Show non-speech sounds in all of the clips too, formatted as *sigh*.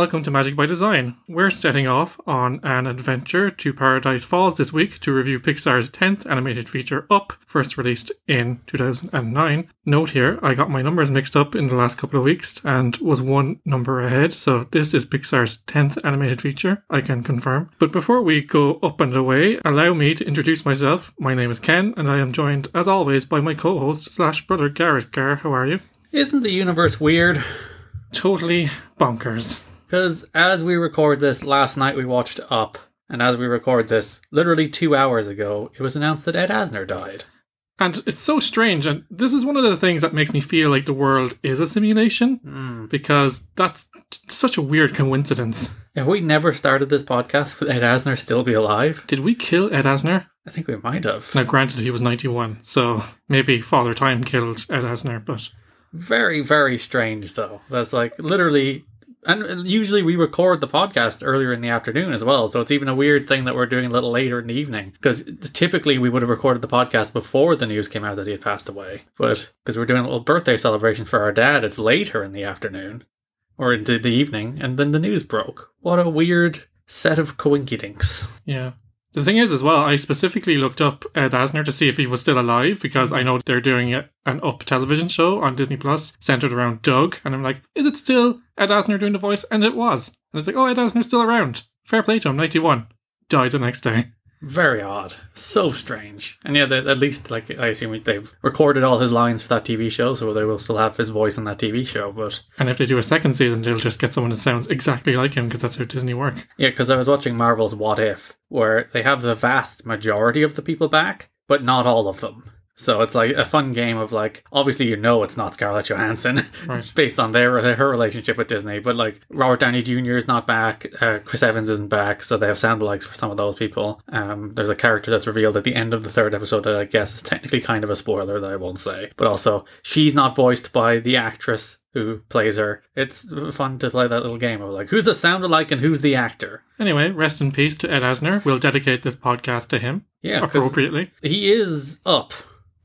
Welcome to Magic by Design. We're setting off on an adventure to Paradise Falls this week to review Pixar's 10th animated feature Up, first released in 2009. Note here, I got my numbers mixed up in the last couple of weeks and was one number ahead, so this is Pixar's 10th animated feature, I can confirm. But before we go up and away, allow me to introduce myself. My name is Ken, and I am joined, as always, by my co-host slash brother Garrett. Gar, how are you? Isn't the universe weird? Totally bonkers. Because as we record this, last night we watched Up, and as we record this, literally two hours ago, it was announced that Ed Asner died. And it's so strange, and this is one of the things that makes me feel like the world is a simulation, Hmm. because that's such a weird coincidence. If we never started this podcast, would Ed Asner still be alive? Did we kill Ed Asner? I think we might have. Now, granted, he was 91, so maybe Father Time killed Ed Asner, but Very, very strange, though. That's like literally. And usually we record the podcast earlier in the afternoon as well, so it's even a weird thing that we're doing a little later in the evening. Because typically we would have recorded the podcast before the news came out that he had passed away. But because we're doing a little birthday celebration for our dad, it's later in the afternoon or into the evening, and then the news broke. What a weird set of coinkydinks. yeah. The thing is, as well, I specifically looked up Ed Asner to see if he was still alive because I know they're doing an Up television show on Disney Plus centered around Doug, and I'm like, is it still Ed Asner doing the voice? And it was. And it's like, oh, Ed Asner's still around. Fair play to him, 91. Died the next day. Very odd. So strange. And yeah, at least, like, I assume they've recorded all his lines for that TV show, so they will still have his voice on that TV show. But And if they do a second season, they'll just get someone that sounds exactly like him because that's how Disney work. yeah, because I was watching Marvel's What If, where they have the vast majority of the people back, but not all of them. So it's like a fun game of like, obviously you know it's not Scarlett Johansson, *laughs* Right. based on their her relationship with Disney. But like Robert Downey Jr. is not back, uh, Chris Evans isn't back, so they have sound alikes for some of those people. Um, there's a character that's revealed at the end of the third episode that I guess is technically kind of a spoiler that I won't say. But also, she's not voiced by the actress who plays her. It's fun to play that little game of like, who's a sound alike and who's the actor. Anyway, rest in peace to Ed Asner. We'll dedicate this podcast to him Yeah, appropriately. he is up.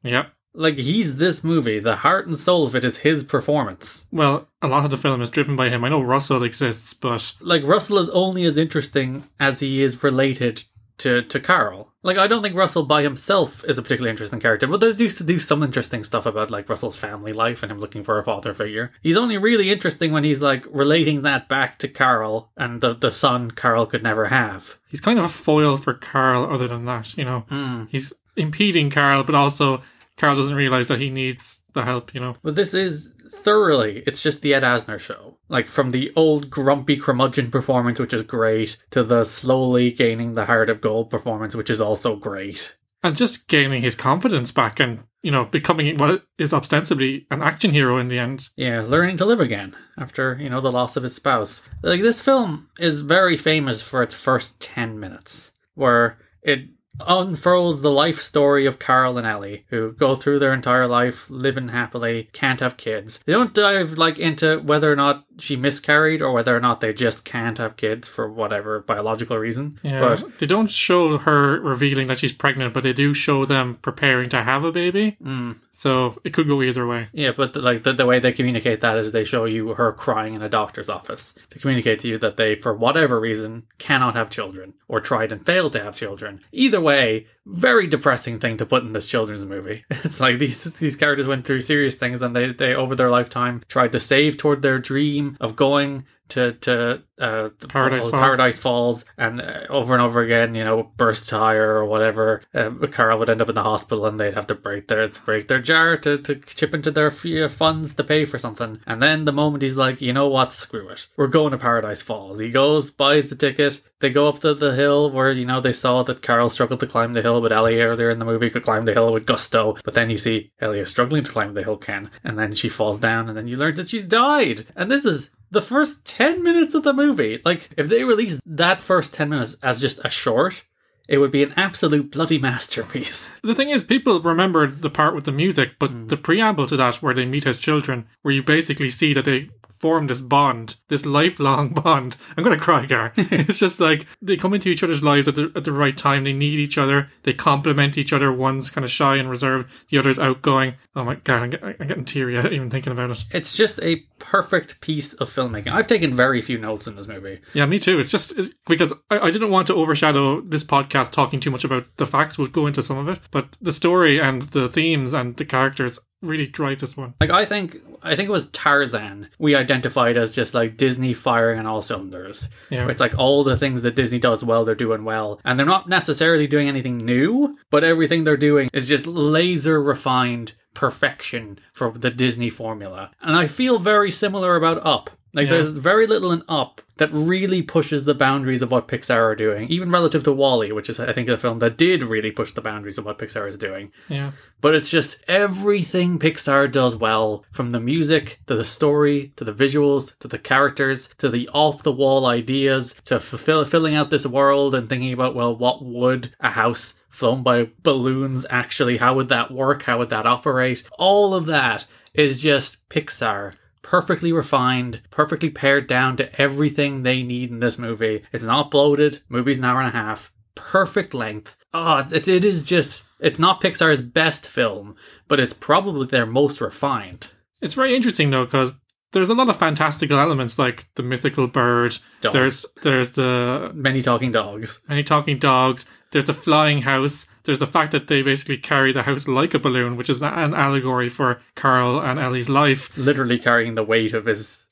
Yep. Like he's this movie. The heart and soul of it is his performance. Well, a lot of the film is driven by him. I know Russell exists, but like Russell is only as interesting as he is related to to Carl. Like I don't think Russell by himself is a particularly interesting character, but they do do some interesting stuff about like Russell's family life and him looking for a father figure. He's only really interesting when he's like relating that back to Carl and the the son Carl could never have. he's kind of a foil for Carl. Other than that, you know, hmm. he's impeding Carl, but also Carl doesn't realize that he needs the help. You know, But this is thoroughly, it's just the Ed Asner show. Like from the old grumpy curmudgeon performance, which is great, to the slowly gaining the heart of gold performance, which is also great. and just gaining his confidence back, and you know, becoming what is ostensibly an action hero in the end. Yeah, learning to live again after, you know, the loss of his spouse. Like, this film is very famous for its first 10 minutes, where it unfurls the life story of Carl and Ellie, who go through their entire life living happily, can't have kids. They don't dive, like, into whether or not she miscarried or whether or not they just can't have kids for whatever biological reason. Yeah, But they don't show her revealing that she's pregnant, but they do show them preparing to have a baby. Mm. So it could go either way. Yeah, but the, like the, the way they communicate that is they show you her crying in a doctor's office to communicate to you that they, for whatever reason, cannot have children or tried and failed to have children. Either way, very depressing thing to put in this children's movie. *laughs* It's like these these characters went through serious things and they they over their lifetime tried to save toward their dream of going to to uh, the Paradise Falls-. Paradise Falls, and uh, over and over again, you know, burst tire or whatever. Uh, Carl would end up in the hospital, and they'd have to break their break their jar to, to chip into their uh, funds to pay for something. And then the moment he's like, you know what, screw it, we're going to Paradise Falls. He goes, buys the ticket. They go up the, the hill where you know they saw that Carl struggled to climb the hill, but Ellie earlier in the movie could climb the hill with gusto. But then you see Ellie struggling to climb the hill, Ken, and then she falls down, and then you learn that she's died. And this is the first 10 minutes of the movie. Like, if they released that first 10 minutes as just a short, it would be an absolute bloody masterpiece. *laughs* The thing is, people remember the part with the music, but Hmm. the preamble to that, where they meet his children, where you basically see that they form this bond, this lifelong *laughs* bond. I'm gonna cry, Gar. *laughs* it's just like they come into each other's lives at the at the right time. They need each other. They complement each other. One's kind of shy and reserved. The other's outgoing. Oh my god, I'm, get- I'm getting teary even thinking about it. It's just a perfect piece of filmmaking. I've taken very few notes in this movie. Yeah, me too. It's just it's, because I, I didn't want to overshadow this podcast talking too much about the facts. We'll go into some of it, but the story and the themes and the characters really drive this one. Like I think I think it was Tarzan we identified as just like Disney firing on all cylinders. Yeah. It's like all the things that Disney does well, they're doing well. And they're not necessarily doing anything new, but everything they're doing is just laser refined perfection for the Disney formula. And I feel very similar about Up. Like Yeah. there's very little in Up that really pushes the boundaries of what Pixar are doing, even relative to WALL-E, which is I think a film that did really push the boundaries of what Pixar is doing. Yeah. But it's just everything Pixar does well, from the music to the story to the visuals to the characters to the off the wall ideas to fulfill filling out this world and thinking about well, what would a house flown by balloons actually? How would that work? How would that operate? All of that is just Pixar. Perfectly refined, perfectly pared down to everything they need in this movie. It's not bloated. Movie's an hour and a half. Perfect length. Ah, oh, it, it is just. It's not Pixar's best film, but it's probably their most refined. It's very interesting though because there's a lot of fantastical elements like the mythical bird. Dog. There's there's the Many talking dogs. many talking dogs. There's the flying house. There's the fact that they basically carry the house like a balloon, which is an allegory for Carl and Ellie's life. literally carrying the weight of his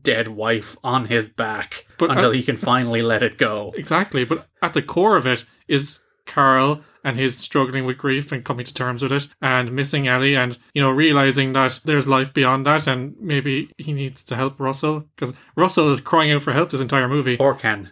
dead wife on his back But, until uh, he can finally let it go. Exactly, but at the core of it is Carl and his struggling with grief and coming to terms with it and missing Ellie and you know realizing that there's life beyond that and maybe he needs to help Russell because Russell is crying out for help this entire movie. Or can.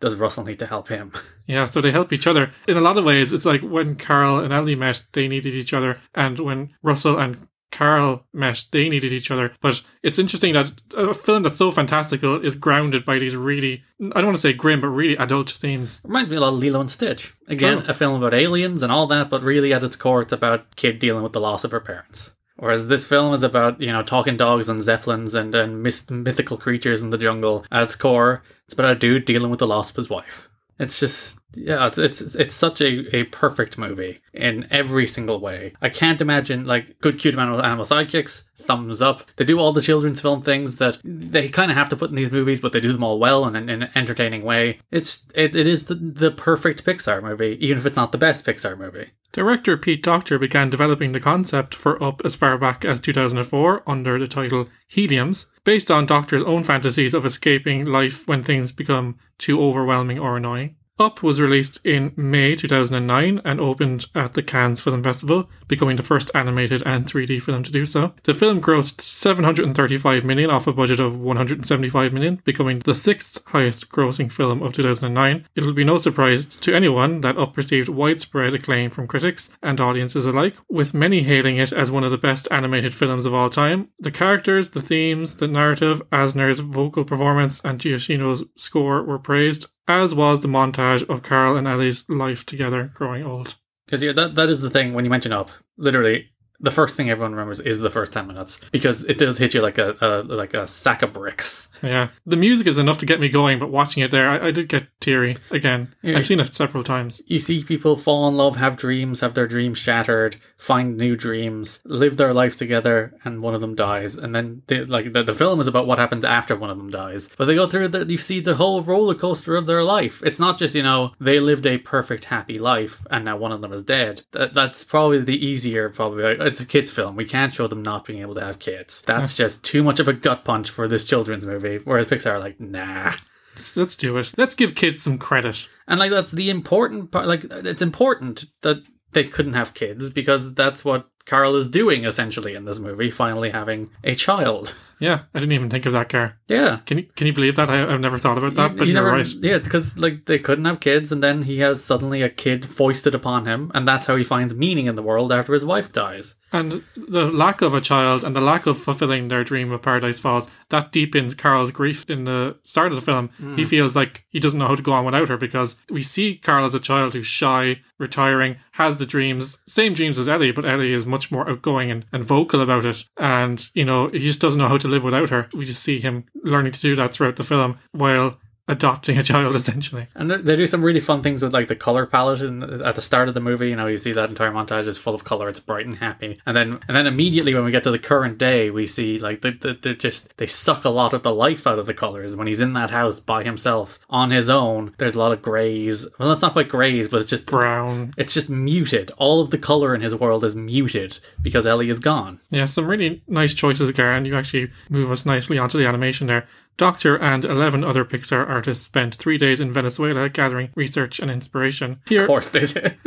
Does Russell need to help him? *laughs* Yeah, so they help each other. In a lot of ways, it's like when Carl and Ellie met, they needed each other, and when Russell and Carl met, they needed each other. But it's interesting that a film that's so fantastical is grounded by these really, I don't want to say grim, but really adult themes. Reminds me a lot of Lilo and Stitch. Again, a film about aliens and all that, but really at its core, it's about kid dealing with the loss of her parents. Whereas this film is about, you know, talking dogs and zeppelins and, and myth- mythical creatures in the jungle. At its core, it's about a dude dealing with the loss of his wife. It's just, yeah, it's it's it's such a, a perfect movie in every single way. I can't imagine like good cute animal, animal sidekicks, thumbs up. They do all the children's film things that they kind of have to put in these movies, but they do them all well and in, in an entertaining way. It's it, it is the the perfect Pixar movie, even if it's not the best Pixar movie. Director Pete Docter began developing the concept for Up as far back as 2004 under the title Heliums, based on Docter's own fantasies of escaping life when things become too overwhelming or annoying. Up was released in May 2009 and opened at the Cannes Film Festival, becoming the first animated and 3D film to do so. The film grossed 735 million off a budget of 175 million, becoming the sixth highest grossing film of 2009. It'll be no surprise to anyone that Up received widespread acclaim from critics and audiences alike, with many hailing it as one of the best animated films of all time. The characters, the themes, the narrative, Asner's vocal performance, and Giacchino's score were praised, as was the montage of Carl and Ellie's life together growing old. Because yeah, that that is the thing when you mention up, literally the first thing everyone remembers is the first ten minutes because it does hit you like a, a like a sack of bricks. Yeah, the music is enough to get me going, but watching it there, I, I did get teary again. Yeah, I've seen it several times. You see people fall in love, have dreams, have their dreams shattered, find new dreams, live their life together, and one of them dies. And then they, like the, the film is about what happens after one of them dies. But they go through the, you see the whole roller coaster of their life. It's not just you know they lived a perfect happy life and now one of them is dead. That, that's probably the easier probably. like, It's a kids film. We can't show them not being able to have kids. That's just too much of a gut punch for this children's movie. Whereas Pixar are like nah. Let's, let's do it. Let's give kids some credit. And like that's the important part. Like it's important that they couldn't have kids because that's what Carl is doing essentially in this movie. Finally having a child. Yeah, I didn't even think of that, Gar. Yeah. Can you can you believe that? I, I've never thought about that, You- but you you're never- right. Yeah, because like they couldn't have kids, and then he has suddenly a kid foisted upon him, and that's how he finds meaning in the world after his wife dies. And the lack of a child and the lack of fulfilling their dream of Paradise Falls, that deepens Carl's grief in the start of the film. Hmm. He feels like he doesn't know how to go on without her because we see Carl as a child who's shy, retiring, has the dreams, same dreams as Ellie, but Ellie is much more outgoing and, and vocal about it. And, you know, he just doesn't know how to live without her. We just see him learning to do that throughout the film while adopting a child *laughs* essentially. And they- do some really fun things with like the color palette. And at the start of the movie, you know, you see that entire montage is full of color. It's bright and happy. And then, and then immediately when we get to the current day, we see like they, they, they just they suck a lot of the life out of the colors. When he's in that house by himself on his own, there's a lot of grays. Well, it's not quite grays, but it's just Brown. it's just muted. All of the color in his world is muted because Ellie is gone. Yeah, some really nice choices, Garrett. You actually move us nicely onto the animation there. Docter and 11 other Pixar artists spent three days in Venezuela gathering research and inspiration. Here, Of course they did. *laughs*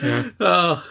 Yeah. Oh.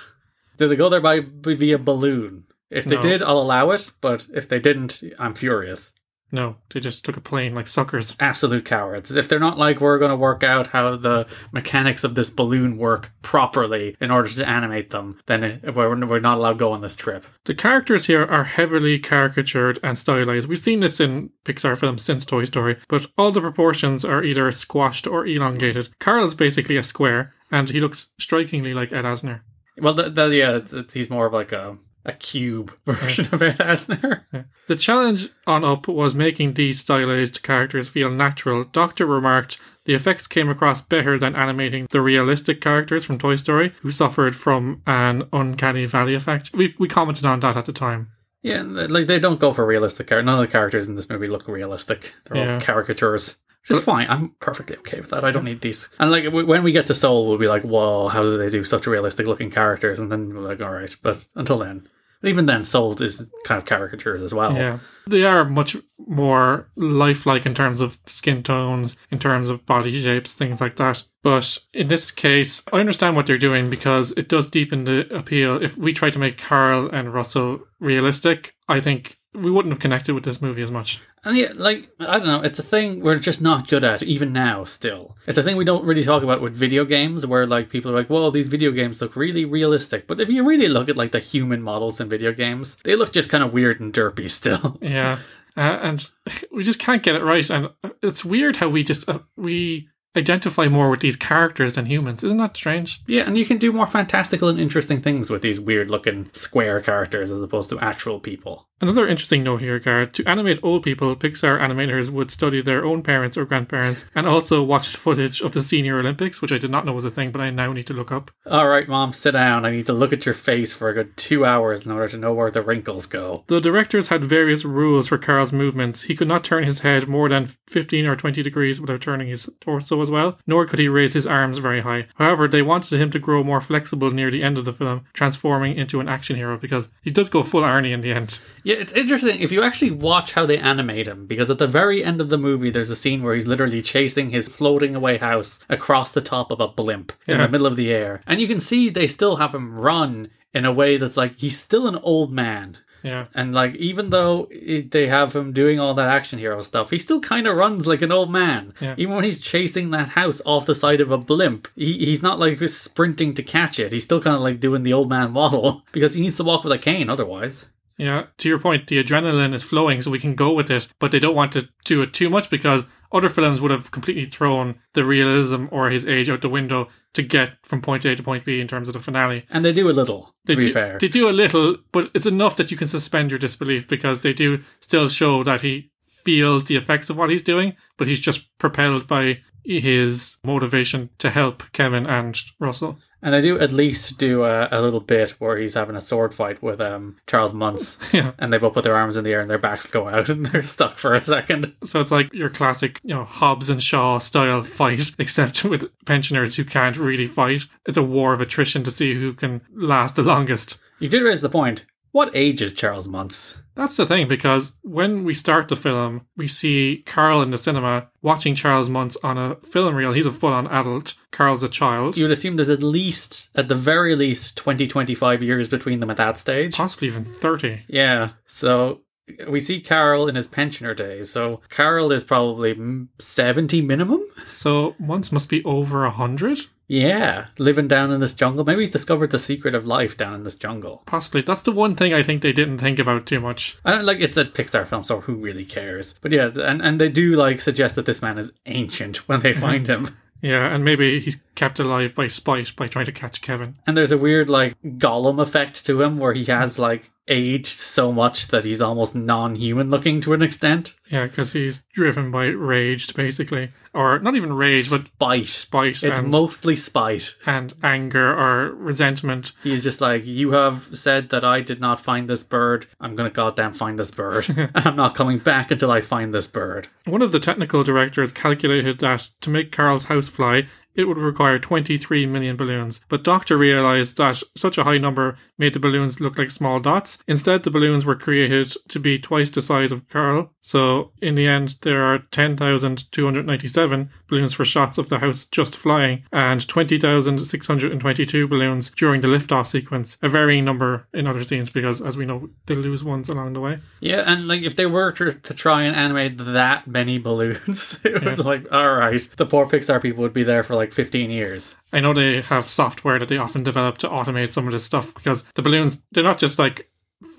Did they go there by via balloon? If they No. did, I'll allow it. But if they didn't, I'm furious. No, they just took a plane like suckers. Absolute cowards. If they're not like we're going to work out how the mechanics of this balloon work properly in order to animate them, then we're, we're not allowed to go on this trip. The characters here are heavily caricatured and stylized. We've seen this in Pixar films since Toy Story, but all the proportions are either squashed or elongated. Carl's basically a square, and he looks strikingly like Ed Asner. Well, the, the, yeah, it's, it's, he's more of like a a cube *laughs* version of Ed Asner. The challenge on Up was making these stylized characters feel natural. Docter remarked the effects came across better than animating the realistic characters from Toy Story, who suffered from an uncanny valley effect. We, we commented on that at the time. Yeah, like they don't go for realistic characters. None of the characters in this movie look realistic. They're Yeah. all caricatures. Which is fine. I'm perfectly okay with that. I don't need these. And like when we get to Soul, we'll be like, "Whoa, how do they do such realistic looking characters?" And then we're like, "All right." But until then, even then, Soul is kind of caricatures as well. Yeah. They are much more lifelike in terms of skin tones, in terms of body shapes, things like that. But in this case, I understand what they're doing because it does deepen the appeal. If we try to make Carl and Russell realistic, I think we wouldn't have connected with this movie as much. And yeah, like I don't know, it's a thing we're just not good at even now. Still, it's a thing we don't really talk about with video games, where like people are like, "Well, these video games look really realistic." But if you really look at like the human models in video games, they look just kind of weird and derpy *laughs* still. Yeah. Uh, and *laughs* we just can't get it right. And it's weird how we just, uh, we identify more with these characters than humans. Isn't that strange? Yeah, and you can do more fantastical and interesting things with these weird looking square characters as opposed to actual people. Another interesting note here, Garrett. To animate old people, Pixar animators would study their own parents or grandparents and also watched footage of the Senior Olympics, which I did not know was a thing, but I now need to look up. All right, mom, sit down. I need to look at your face for a good two hours in order to know where the wrinkles go. The directors had various rules for Carl's movements. He could not turn his head more than 15 or 20 degrees without turning his torso as well, nor could he raise his arms very high. However, they wanted him to grow more flexible near the end of the film, transforming into an action hero because he does go full Arnie in the end. Yeah, it's interesting if you actually watch how they animate him, because at the very end of the movie, there's a scene where he's literally chasing his floating away house across the top of a blimp in Yeah. the middle of the air. And you can see they still have him run in a way that's like he's still an old man. Yeah. And like, even though they have him doing all that action hero stuff, he still kind of runs like an old man. Yeah. Even when he's chasing that house off the side of a blimp, he, he's not like sprinting to catch it. He's still kind of like doing the old man *laughs* waddle because he needs to walk with a cane otherwise. Yeah, to your point, the adrenaline is flowing, so we can go with it, but they don't want to do it too much because other films would have completely thrown the realism or his age out the window to get from point A to point B in terms of the finale. And they do a little, They to be do, fair. They do a little, but it's enough that you can suspend your disbelief because they do still show that he feels the effects of what he's doing, but he's just propelled by his motivation to help Kevin and Russell. And they do at least do a, a little bit where he's having a sword fight with um Charles Muntz, *laughs* Yeah. and they both put their arms in the air and their backs go out *laughs* and they're stuck for a second. So it's like your classic, you know, Hobbs and Shaw style fight, *laughs* except with pensioners who can't really fight. It's a war of attrition to see who can last the longest. You did raise the point. What age is Charles Muntz? That's the thing, because when we start the film, we see Carl in the cinema watching Charles Muntz on a film reel. He's a full on adult. Carl's a child. You would assume there's at least, at the very least, 20, 25 years between them at that stage. Possibly even 30. Yeah, so we see Carol in his pensioner days. So Carol is probably mm, 70 minimum? So Muntz must be over 100? Yeah, living down in this jungle. Maybe he's discovered the secret of life down in this jungle. Possibly. That's the one thing I think they didn't think about too much. Don't, like it's a Pixar film, so who really cares? But yeah, and, and they do like suggest that this man is ancient *laughs* when they find him. *laughs* Yeah, and maybe he's kept alive by spite by trying to catch Kevin. And there's a weird like golem effect to him where he has like aged so much that he's almost non-human looking to an extent. Yeah, because he's driven by rage, basically, or not even rage, but Spite. spite It's and, mostly spite. and anger or resentment. He's just like, you have said that I did not find this bird. I'm gonna goddamn find this bird. and *laughs* *laughs* I'm not coming back until I find this bird. One of the technical directors calculated that to make Carl's house fly, it would require 23 million balloons. But Docter realized that such a high number made the balloons look like small dots. Instead, the balloons were created to be twice the size of Carl. So, in the end, there are 10,297 balloons for shots of the house just flying and 20,622 balloons during the liftoff sequence. A varying number in other scenes because, as we know, they lose ones along the way. Yeah, and like if they were to, to try and animate that many balloons, *laughs* it would Yeah. like, all right, the poor Pixar people would be there for like 15 years. I know they have software that they often develop to automate some of this stuff because the balloons, they're not just like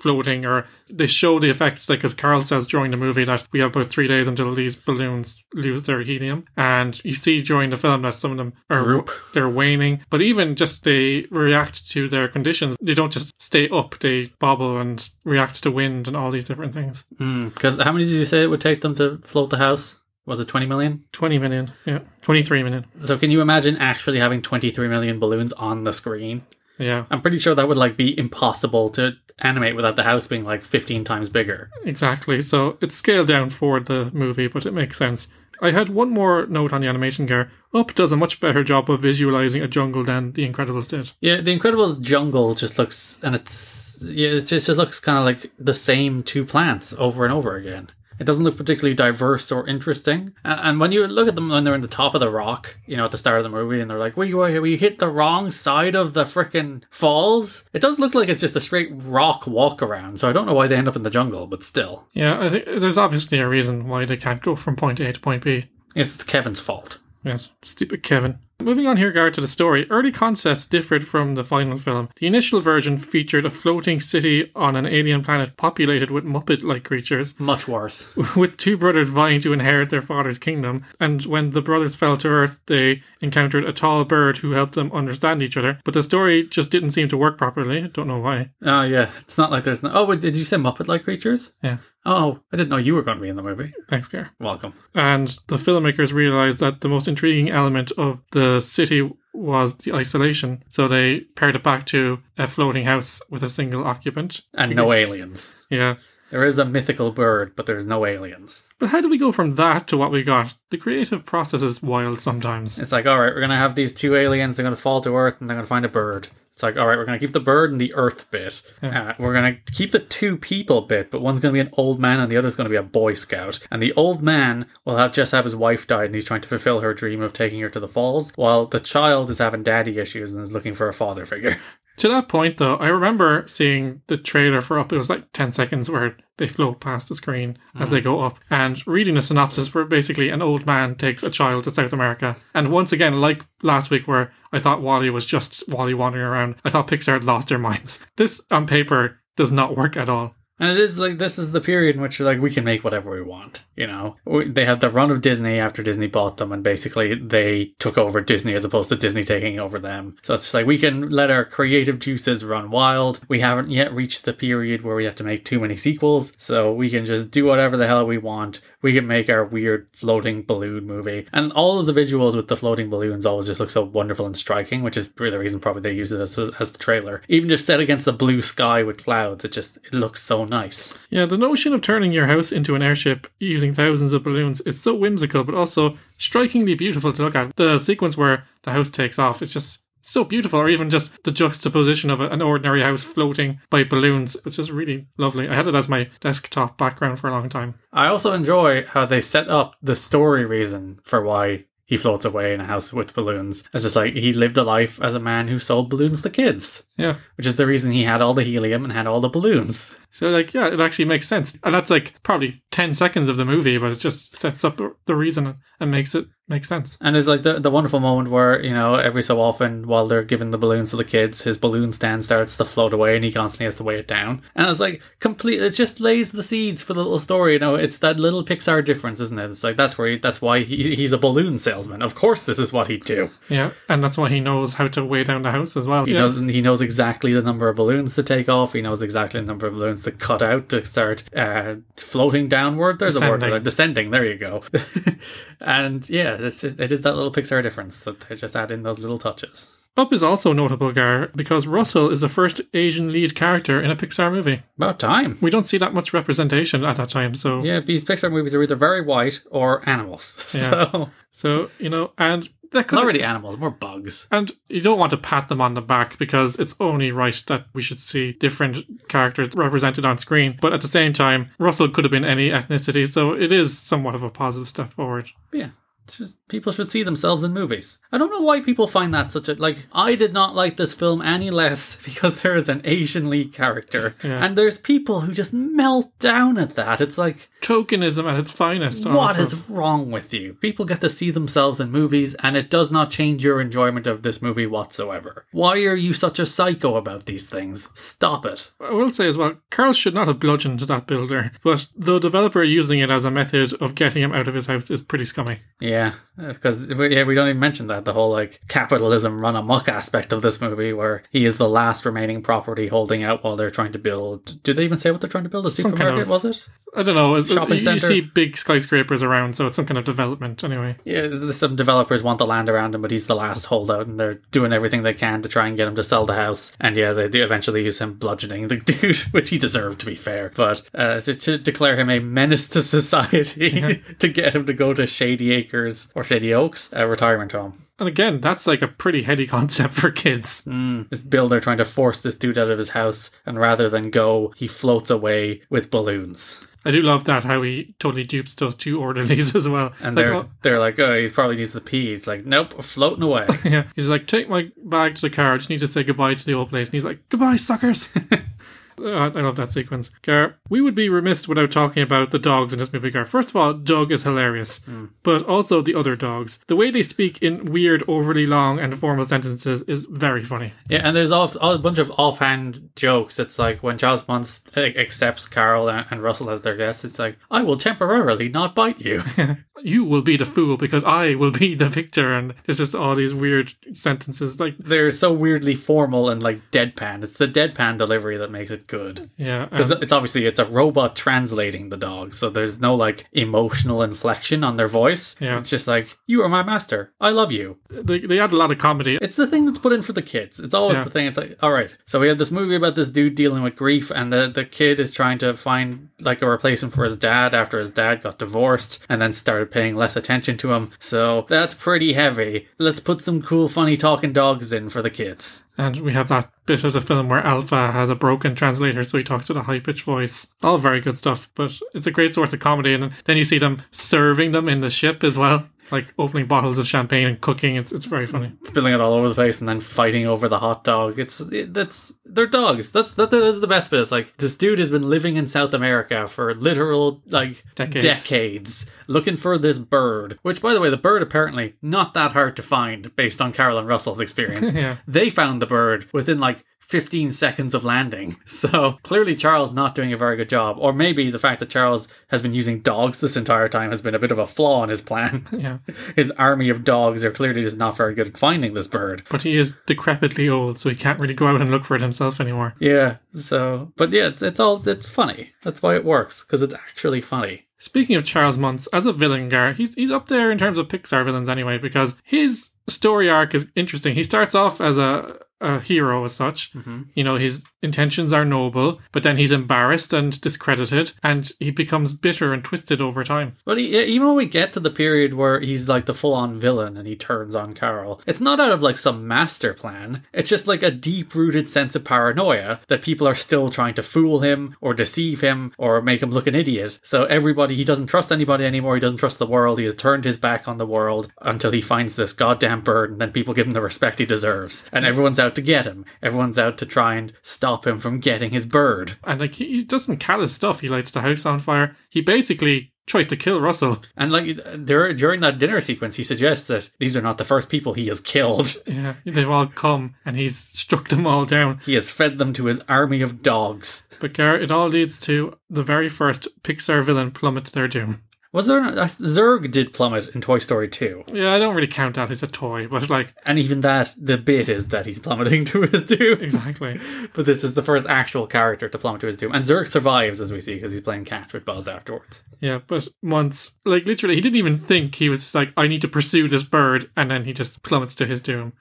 floating or they show the effects like as Carl says during the movie that we have about three days until these balloons lose their helium and you see during the film that some of them are Droop. they're waning but even just they react to their conditions they don't just stay up they bobble and react to wind and all these different things hmm, Because how many did you say it would take them to float the house? Was it 20 million? 20 million yeah 23 million So can you imagine actually having 23 million balloons on the screen? Yeah I'm pretty sure that would like be impossible to animate without the house being like 15 times bigger. Exactly. So it's scaled down for the movie, but it makes sense. I had one more note on the animation gear. Up does a much better job of visualizing a jungle than The Incredibles did. Yeah, The Incredibles jungle just looks, and it's yeah, it just, just looks kind of like the same two plants over and over again. It doesn't look particularly diverse or interesting. And when you look at them when they're in the top of the rock, you know, at the start of the movie, and they're like, "We we hit the wrong side of the frickin' falls." It does look like it's just a straight rock walk around. So I don't know why they end up in the jungle, but still, Yeah, I think there's obviously a reason why they can't go from point A to point B. Yes, it's Kevin's fault. Yes, stupid Kevin. Moving on here, Gar, to the story. Early concepts differed from the final film. The initial version featured a floating city on an alien planet populated with Muppet like creatures. Much worse. *laughs* with two brothers vying to inherit their father's kingdom. And when the brothers fell to Earth, they encountered a tall bird who helped them understand each other. But the story just didn't seem to work properly. Don't know why. Oh yeah, it's not like there's no. Oh, wait, did you say Muppet-like creatures? Yeah. Oh, I didn't know you were going to be in the movie. Thanks, Gar. Welcome. And the filmmakers realized that the most intriguing element of the city was the isolation. So they paired it back to a floating house with a single occupant. And no aliens. Yeah. There is a mythical bird, but there's no aliens. But how do we go from that to what we got? The creative process is wild sometimes. It's like, all right, we're gonna have these two aliens. They're gonna fall to Earth, and they're gonna find a bird. It's like, all right, we're gonna keep the bird and the Earth bit. Uh, we're gonna keep the two people bit, but one's gonna be an old man and the other's gonna be a Boy Scout. And the old man will have just have his wife died, and he's trying to fulfill her dream of taking her to the falls, while the child is having daddy issues and is looking for a father figure. *laughs* To that point, though, I remember seeing the trailer for Up. It was like 10 seconds where they float past the screen as they go up, and reading the synopsis where basically an old man takes a child to South America. And once again, like last week, where I thought WALL-E was just WALL-E wandering around, I thought Pixar had lost their minds. This, on paper, does not work at all. And it is like this is the period in which like we can make whatever we want. You know, they had the run of Disney after Disney bought them, and basically they took over Disney as opposed to Disney taking over them. So it's just like we can let our creative juices run wild. We haven't yet reached the period where we have to make too many sequels, so we can just do whatever the hell we want. We can make our weird floating balloon movie, and all of the visuals with the floating balloons always just look so wonderful and striking, which is the reason probably they use it as, as the trailer. Even just set against the blue sky with clouds, it just it looks so nice. Yeah, the notion of turning your house into an airship using thousands of balloons is so whimsical, but also strikingly beautiful to look at. The sequence where the house takes off, it's just so beautiful, or even just the juxtaposition of an ordinary house floating by balloons. It's just really lovely. I had it as my desktop background for a long time. I also enjoy how they set up the story reason for why he floats away in a house with balloons. It's just like he lived a life as a man who sold balloons to kids, Yeah. which is the reason he had all the helium and had all the balloons. So like, yeah, it actually makes sense, and that's like probably ten seconds of the movie, but it just sets up the- the reason and makes it make sense. And there's like the, the wonderful moment where, you know, every so often while they're giving the balloons to the kids, his balloon stand starts to float away and he constantly has to weigh it down. And it's like complete it just lays the seeds for the little story, you know, it's that little Pixar difference, isn't it? It's like that's where he, that's why he, he's a balloon salesman. Of course this is what he'd do. Yeah, and that's why he knows how to weigh down the house as well. He yeah. knows he knows exactly the number of balloons to take off. He knows exactly the number of balloons to cut out to start uh, floating downward. There's a word for Descending. that. Descending. There you go. *laughs* and yeah, it's just, it is that little Pixar difference that they just add in those little touches. Up is also notable, Gar, because Russell is the first Asian lead character in a Pixar movie. About time. We don't see that much representation at that time, so Yeah, these Pixar movies are either very white or animals. *laughs* So so you know, and that not really animals, more bugs. And you don't want to pat them on the back because it's only right that we should see different characters represented on screen. But at the same time, Russell could have been any ethnicity, so it is somewhat of a positive step forward. Yeah. Just people should see themselves in movies. I don't know why people find that such a like. I did not like this film any less *laughs* because there is an Asian lead character, Yeah. and there's people who just melt down at that. It's like, Tokenism at its finest. What is wrong with you? People get to see themselves in movies, and it does not change your enjoyment of this movie whatsoever. Why are you such a psycho about these things? Stop it. I will say as well, Carl should not have bludgeoned that builder, but the developer using it as a method of getting him out of his house is pretty scummy. Yeah, because yeah, we don't even mention that the whole like capitalism run amok aspect of this movie, where he is the last remaining property holding out while they're trying to build. Did they even say what they're trying to build? A Some kind supermarket? of- was it? I don't know. Shopping you, you see big skyscrapers around, so it's some kind of development anyway. Yeah, some developers want the land around him, but he's the last holdout, and they're doing everything they can to try and get him to sell the house. And yeah, they do eventually use him bludgeoning the *laughs* dude, which he deserved to be fair. But uh, to, to declare him a menace to *laughs* society, *laughs* to get him to go to Shady Acres or Shady Oaks, a retirement home. And again, that's like a pretty heady *laughs* concept for kids. Mm, this builder trying to force this dude out of his house, and rather than go, he floats away with balloons. I do love that how he totally dupes those two orderlies *laughs* as well. And It's they're well, they're like, oh, he probably needs the pee. He's like, nope, floating away. *laughs* yeah, he's like, take my bag to the car. I just need to say goodbye to the old place. And he's like, goodbye, suckers. Uh, I love that sequence. Gar, we would be remiss without talking about the dogs in this movie, Gar. First of all, Doug is hilarious, but also the other dogs. The way they speak in weird, overly long and formal sentences is very funny. yeah, and there's off, a bunch of offhand jokes. It's like when Charles Muntz uh, accepts Carol and, and Russell as their guests, it's like, I will temporarily not bite you. *laughs* *laughs* You will be the fool because I will be the victor. And it's just all these weird sentences. Like, They're so weirdly formal and like deadpan. It's the deadpan delivery that makes it good. yeah. Because um, it's obviously it's a robot translating the dog, so there's no like emotional inflection on their voice. Yeah. It's just like, you are my master. I love you. they, they add a lot of comedy. It's the thing that's put in for the kids. It's always Yeah. the thing. It's like, all right, so we have this movie about this dude dealing with grief, and the, the kid is trying to find like a replacement for his dad after his dad got divorced and then started paying less attention to him. So that's pretty heavy. Let's put some cool, funny talking dogs in for the kids. And we have that bit of the film where Alpha has a broken translator, so he talks with a high pitched voice. All very good stuff, but it's a great source of comedy. And then you see them serving them in the ship as well, like opening bottles of champagne and cooking. It's, it's very funny. spilling it all over the place and then fighting over the hot dog. It's it, that's they're dogs. That's that, that is the best bit. It's like this dude has been living in South America for literal like Decades. decades looking for this bird. Which, by the way, the bird apparently not that hard to find based on Carolyn Russell's experience. *laughs* Yeah. They found the bird within like. 15 seconds of landing. *laughs* So clearly, Charles not doing a very good job. Or maybe the fact that Charles has been using dogs this entire time has been a bit of a flaw in his plan. *laughs* Yeah. His army of dogs are clearly just not very good at finding this bird. But he is decrepitly old, so he can't really go out and look for it himself anymore. Yeah. So, but yeah, it's, it's all it's funny. That's why it works because it's actually funny. Speaking of Charles Muntz, as a villain, Gar, he's, he's up there in terms of Pixar villains anyway, because his story arc is interesting. He starts off as a, a hero as such. Mm-hmm. You know, his intentions are noble, but then he's embarrassed and discredited, and he becomes bitter and twisted over time. But he, even when we get to the period where he's like the full-on villain and he turns on Carol, it's not out of like some master plan. It's just like a deep-rooted sense of paranoia that people are still trying to fool him or deceive him or make him look an idiot. So everybody, he doesn't trust anybody anymore. He doesn't trust the world. He has turned his back on the world until he finds this goddamn bird, and then people give him the respect he deserves. And everyone's out to get him. Everyone's out to try and stop him from getting his bird. And like he he doesn't callous stuff. He lights the house on fire. He basically tries to kill Russell. And like there, during that dinner sequence, he suggests that these are not the first people he has killed. *laughs* Yeah, they've all come and he's struck them all down. He has fed them to his army of dogs. But Garrett, it all leads to the very first Pixar villain plummet to their doom. Was there uh, Zurg did plummet in Toy Story 2? Yeah, I don't really count that as a toy, but like And even that, the bit is that he's plummeting to his doom. exactly. *laughs* But this is the first actual character to plummet to his doom. And Zurg survives, as we see, because he's playing catch with Buzz afterwards. Yeah, but once like literally he didn't even think he was just like, I need to pursue this bird and then he just plummets to his doom.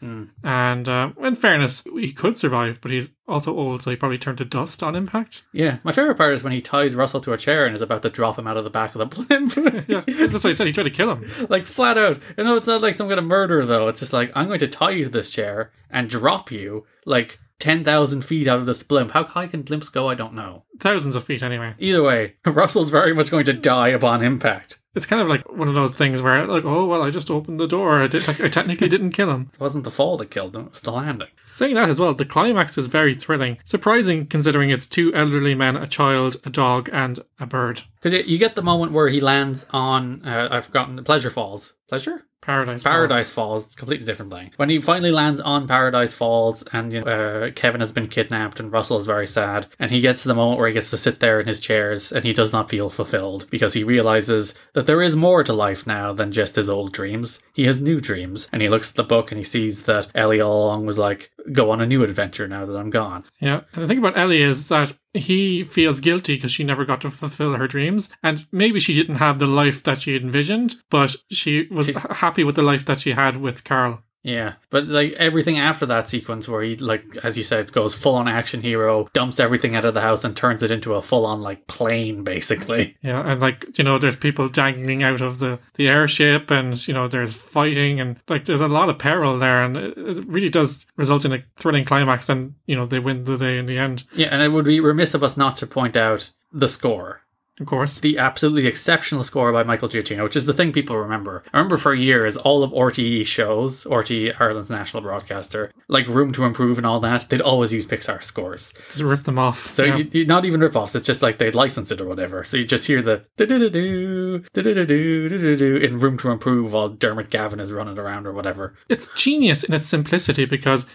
And uh, in fairness, he could survive, but he's also old, so he probably turned to dust on impact. Yeah, my favorite part is when he ties Russell to a chair and is about to drop him out of the back of the *laughs* blimp. *laughs* Yeah, that's what he said. He tried to kill him. like flat out. You know, it's not like some kind of murder though. It's just like I'm going to tie you to this chair and drop you like ten thousand feet out of this blimp. How high can blimps go? I don't know. Thousands of feet anyway. Either way, *laughs* Russell's very much going to die upon impact. It's kind of like one of those things where, like, oh well, I just opened the door. I did. Like, I technically didn't kill him. It wasn't the fall that killed him; it was the landing. Saying that as well, the climax is very thrilling. Surprising considering it's two elderly men, a child, a dog, and a bird. Because you, get the moment where he lands on. Uh, I've forgotten the Pleasure Falls. Pleasure. Paradise. Falls. Paradise Falls, completely different thing. When he finally lands on Paradise Falls, and you know, uh, Kevin has been kidnapped, and Russell is very sad, and he gets to the moment where he gets to sit there in his chairs, and he does not feel fulfilled because he realizes that there is more to life now than just his old dreams. He has new dreams, and he looks at the book and he sees that Ellie all along was like, "Go on a new adventure now that I'm gone." Yeah, and the thing about Ellie is that he feels guilty because she never got to fulfill her dreams, and maybe she didn't have the life that she had envisioned, but she was She- happy with the life that she had with Carl. Yeah, but like everything after that sequence where he like as you said goes full on action hero, dumps everything out of the house and turns it into a full on like plane basically. *laughs* Yeah, and like you know, there's people dangling out of the the airship, and you know, there's fighting, and like there's a lot of peril there, and it, it really does result in a thrilling climax, and you know, they win the day in the end, Yeah, and it would be remiss of us not to point out the score. Of course. The absolutely exceptional score by Michael Giacchino, which is the thing people remember. I remember for years all of RTE shows, RTE Ireland's national broadcaster, like Room to Improve and all that, they'd always use Pixar scores. Just rip them off. So yeah. you, you, not even rip-offs, it's just like they'd license it or whatever. So you just hear the do-do-do in Room to Improve while Dermot Gavin is running around or whatever. it's genius in its simplicity because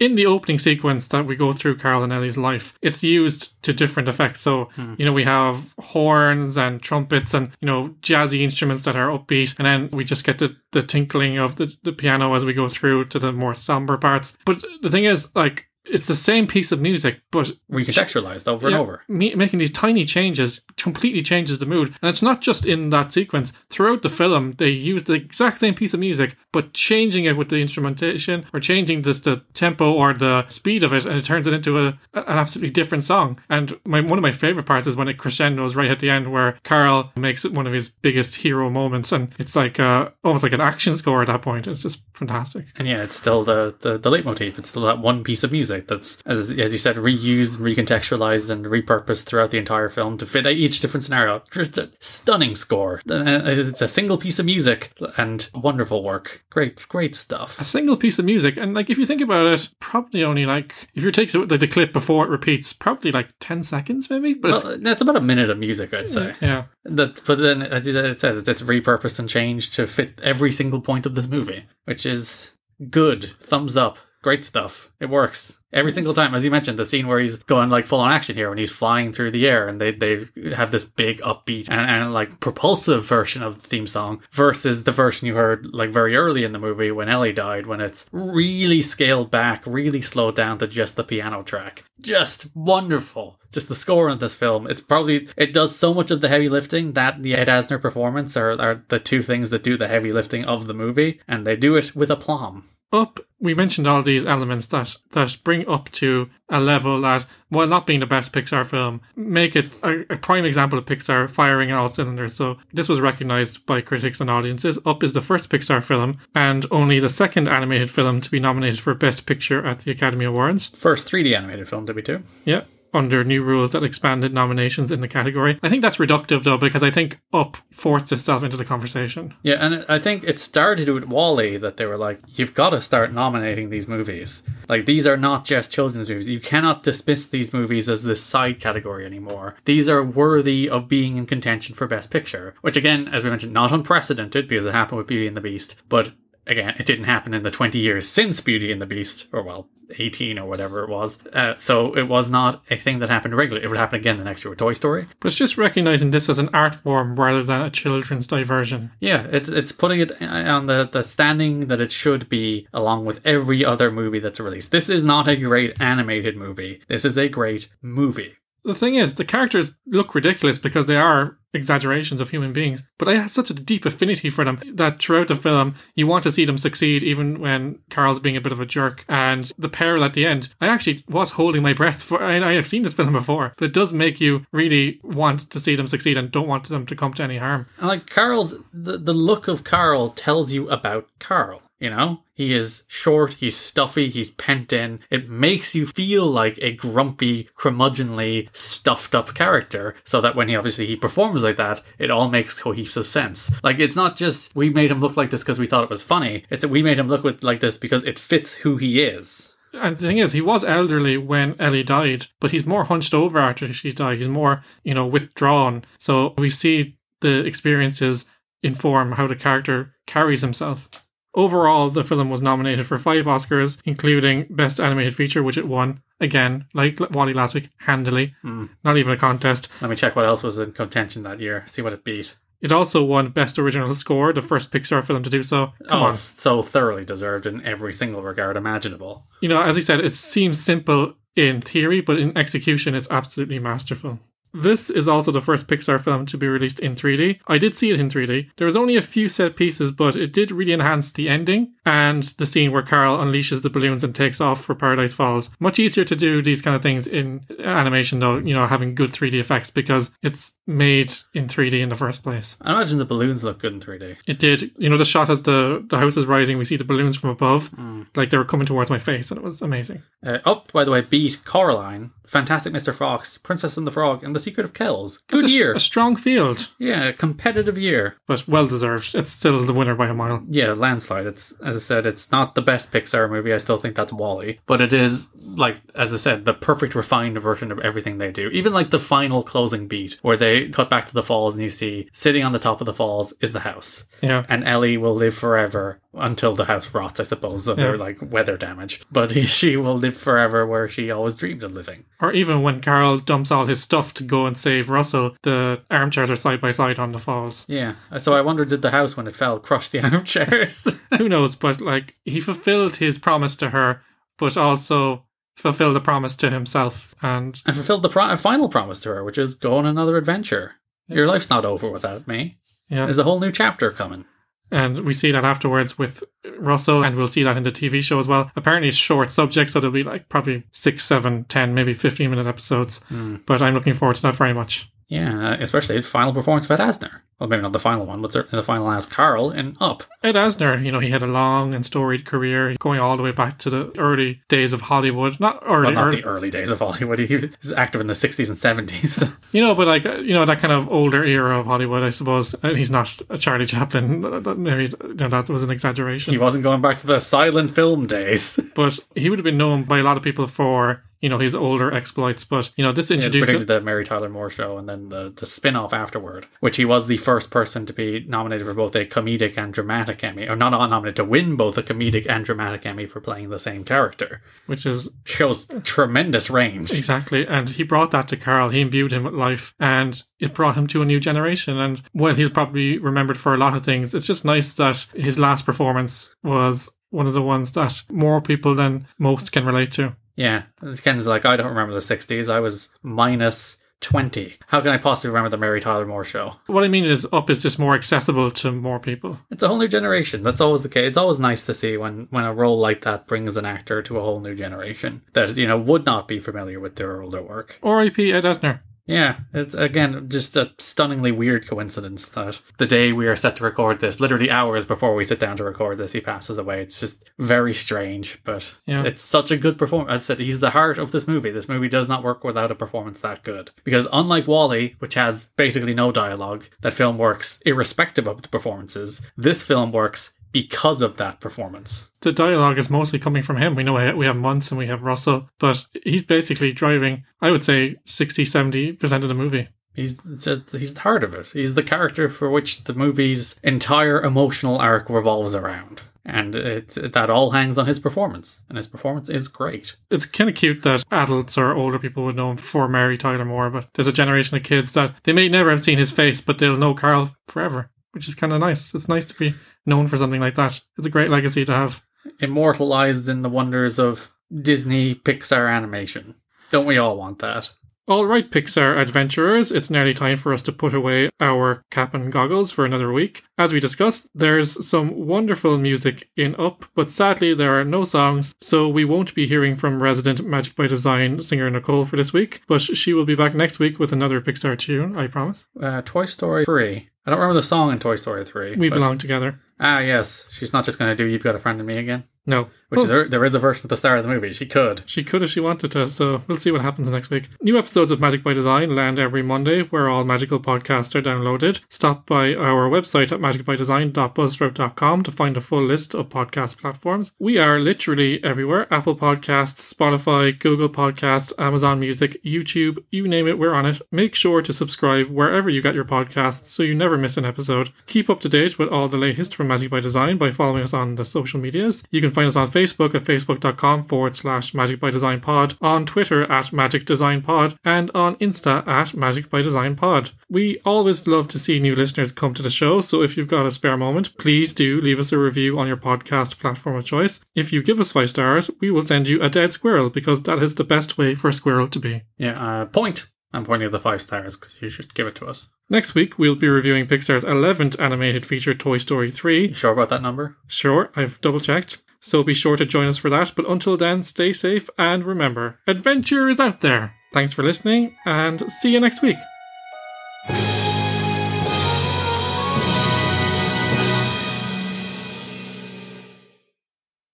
in the opening sequence that we go through Carl and Ellie's life, it's used to different effects. So, hmm. you know, we have horns and trumpets and, you know, jazzy instruments that are upbeat. And then we just get the, the tinkling of the, the piano as we go through to the more somber parts. But the thing is, like, it's the same piece of music, but Recontextualized over and over. me- making these tiny changes completely changes the mood. And it's not just in that sequence. Throughout the film, they use the exact same piece of music, but changing it with the instrumentation or changing just the tempo or the speed of it, and it turns it into a, an absolutely different song. And my, one of my favorite parts is when it crescendos right at the end, where Carl makes it one of his biggest hero moments, and it's like uh, almost like an action score at that point. It's just fantastic. And yeah, it's still the, the, the leitmotif. It's still that one piece of music that's, as, as you said, reused, recontextualized, and repurposed throughout the entire film to fit each different scenario. Just a stunning score. Uh, It's a single piece of music and wonderful work. Great, great stuff. a single piece of music and like if you think about it probably only like if you take the, like the clip before it repeats probably like 10 seconds maybe but it's Well, that's about a minute of music, I'd say. yeah That, but then, as it said, it's repurposed and changed to fit every single point of this movie, which is good. Thumbs up. Great stuff. It works every hmm. single time. As you mentioned, the scene where he's going like full on action here when he's flying through the air, and they they have this big upbeat and, and like propulsive version of the theme song versus the version you heard like very early in the movie when Ellie died, when it's really scaled back, really slowed down to just the piano track. Just wonderful. Just the score in this film. It's probably it does so much of the heavy lifting that the Ed Asner performance are, are the two things that do the heavy lifting of the movie, and they do it with aplomb. up we mentioned all these elements that that bring up to a level that while not being the best pixar film make it a, a prime example of pixar firing on all cylinders so this was recognized by critics and audiences up is the first pixar film and only the second animated film to be nominated for best picture at the academy awards First 3D animated film, to be too? Yeah. Under new rules that expanded nominations in the category. I think that's reductive though, because I think Up forced itself into the conversation. Yeah, and I think it started with WALL-E that they were like, you've got to start nominating these movies. Like, these are not just children's movies. You cannot dismiss these movies as this side category anymore. These are worthy of being in contention for Best Picture, which, again, as we mentioned, not unprecedented because it happened with Beauty and the Beast, but again, it didn't happen in the 20 years since Beauty and the Beast, or well, 18 or whatever it was. Uh, so it was not a thing that happened regularly. It would happen again the next year with Toy Story. But it's just recognizing this as an art form rather than a children's diversion. Yeah, it's it's putting it on the, the standing that it should be along with every other movie that's released. This is not a great animated movie. This is a great movie. The thing is, the characters look ridiculous because they are exaggerations of human beings, but I have such a deep affinity for them that throughout the film, you want to see them succeed even when Carl's being a bit of a jerk. And the peril at the end, I actually was holding my breath for, I, have seen this film before, but it does make you really want to see them succeed and don't want them to come to any harm. And like Carl's, the, the look of Carl tells you about Carl. You know, he is short, he's stuffy, he's pent in. It makes you feel like a grumpy, curmudgeonly, stuffed up character, so that when he obviously he performs like that, it all makes cohesive sense. Like it's not just we made him look like this because we thought it was funny. It's that we made him look with, like this because it fits who he is. And the thing is, he was elderly when Ellie died, but he's more hunched over after she died. He's more, you know, withdrawn. So we see the experiences inform how the character carries himself. Overall, the film was nominated for five Oscars, including Best Animated Feature, which it won. Again, like WALL-E last week, handily. Hmm. Not even a contest. Let me check what else was in contention that year. See what it beat. It also won Best Original Score, the first Pixar film to do so. Come oh, on. so thoroughly deserved in every single regard imaginable. You know, as I said, it seems simple in theory, but in execution, it's absolutely masterful. This is also the first Pixar film to be released in 3D. I did see it in 3D. There was only a few set pieces, but it did really enhance the ending and the scene where Carl unleashes the balloons and takes off for Paradise Falls. Much easier to do these kind of things in animation, though, you know, having good 3D effects because it's made in 3D in the first place. I imagine the balloons look good in 3D. It did. You know, the shot as the, the house is rising, we see the balloons from above, like they were coming towards my face, and it was amazing. Uh, up, by the way, beat Coraline, Fantastic Mr. Fox, Princess and the Frog, and The Secret of Kells. Good a, year. A strong field, Yeah, competitive year. but well deserved. It's still the winner by a mile. Yeah, landslide. It's as I said, it's not the best Pixar movie. I still think that's WALL-E, but it is like as I said, the perfect refined version of everything they do. Even like the final closing beat where they cut back to the falls and you see sitting on the top of the falls is the house, Yeah. and Ellie will live forever until the house rots. I suppose under Yeah. like weather damage, but he, *laughs* she will live forever where she always dreamed of living. Or even when Carl dumps all his stuff to go and save Russell, the armchairs are side by side on the falls. Yeah. So I wonder, did the house when it fell crush the *laughs* armchairs? *laughs* Who knows? But like, he fulfilled his promise to her, but also fulfilled the promise to himself. And and fulfilled the pro- final promise to her, which is go on another adventure. Your life's not over without me. yeah, There's a whole new chapter coming. And we see that afterwards with Russell, and we'll see that in the TV show as well. Apparently, it's short subject, so there'll be like probably six, seven, ten, maybe fifteen minute episodes. But I'm looking forward to that very much. Yeah, uh, especially the final performance Ed Asner. Well, maybe not the final one, but certainly the final as Carl in Up. Ed Asner, you know, he had a long and storied career, going all the way back to the early days of Hollywood. Not early, Well, not early the early days of Hollywood. *laughs* He was active in the 60s and 70s. *laughs* you know, but like uh, you know that kind of older era of Hollywood, I suppose. And he's not a Charlie Chaplin. *laughs* Maybe you know, that was an exaggeration. he wasn't going back to the silent film days. but he would have been known by a lot of people for you know his older exploits. But you know, this introduced Particularly the Mary Tyler Moore show and then the, the spin off afterward, which he was the first person to be nominated for both a comedic and dramatic Emmy, or not on nominated to win both a comedic and dramatic Emmy for playing the same character. which is Shows tremendous range. exactly, and he brought that to Carl. He imbued him with life, and it brought him to a new generation. And while he'll probably be remembered for a lot of things, it's just nice that his last performance was one of the ones that more people than most can relate to. Yeah. Ken's like, I don't remember the 60s. I was minus 20. How can I possibly remember the Mary Tyler Moore show? What I mean is, Up is just more accessible to more people. It's a whole new generation. That's always the case. It's always nice to see when, when a role like that brings an actor to a whole new generation that, you know, would not be familiar with their older work. R.I.P. Ed Asner. Yeah, it's again just a stunningly weird coincidence that the day we are set to record this, literally hours before we sit down to record this, he passes away. It's just very strange, but Yeah. it's such a good performance. As I said, he's the heart of this movie. This movie does not work without a performance that good. Because unlike WALL-E, which has basically no dialogue, that film works irrespective of the performances, this film works because of that performance. The dialogue is mostly coming from him. We know we have Muntz and we have Russell, but he's basically driving, I would say, 60 70% of the movie. He's he's the heart of it. He's the character for which the movie's entire emotional arc revolves around. And it's, that all hangs on his performance. And his performance is great. It's kind of cute that adults or older people would know him for Mary Tyler Moore, but there's a generation of kids that they may never have seen his face, but they'll know Carl forever, which is kind of nice. It's nice to be known for something like that. It's a great legacy to have. Immortalized in the wonders of Disney Pixar animation. Don't we all want that? All right, Pixar adventurers, it's nearly time for us to put away our cap and goggles for another week. As we discussed, there's some wonderful music in Up, but sadly there are no songs, so we won't be hearing from resident Magic by Design singer Nicole for this week, but she will be back next week with another Pixar tune, I promise. Uh, Toy Story 3. I don't remember the song in Toy Story 3. We but- belong together. Ah, yes. She's not just going to do You've Got a Friend in Me again. No. Which Oh, there, there is a version at the start of the movie. She could. She could if she wanted to, so we'll see what happens next week. New episodes of Magic by Design land every Monday, where all magical podcasts are downloaded. Stop by our website at magicbydesign.buzzsprout.com to find a full list of podcast platforms. We are literally everywhere Apple Podcasts, Spotify, Google Podcasts, Amazon Music, YouTube, you name it, we're on it. Make sure to subscribe wherever you get your podcasts so you never miss an episode. Keep up to date with all the latest from Magic by Design by following us on the social medias. You can find us on Facebook at facebook.com forward slash Magic by Design Pod, on Twitter at Magic Design Pod, and on Insta at Magic by Design Pod. We always love to see new listeners come to the show, so if you've got a spare moment, please do leave us a review on your podcast platform of choice. If you give us five stars, we will send you a dead squirrel because that is the best way for a squirrel to be. Yeah, uh, point. I'm pointing at the five stars because you should give it to us. Next week, we'll be reviewing Pixar's 11th animated feature, Toy Story 3. You sure about that number? Sure, I've double checked. So be sure to join us for that. But until then, stay safe and remember, adventure is out there. Thanks for listening and see you next week.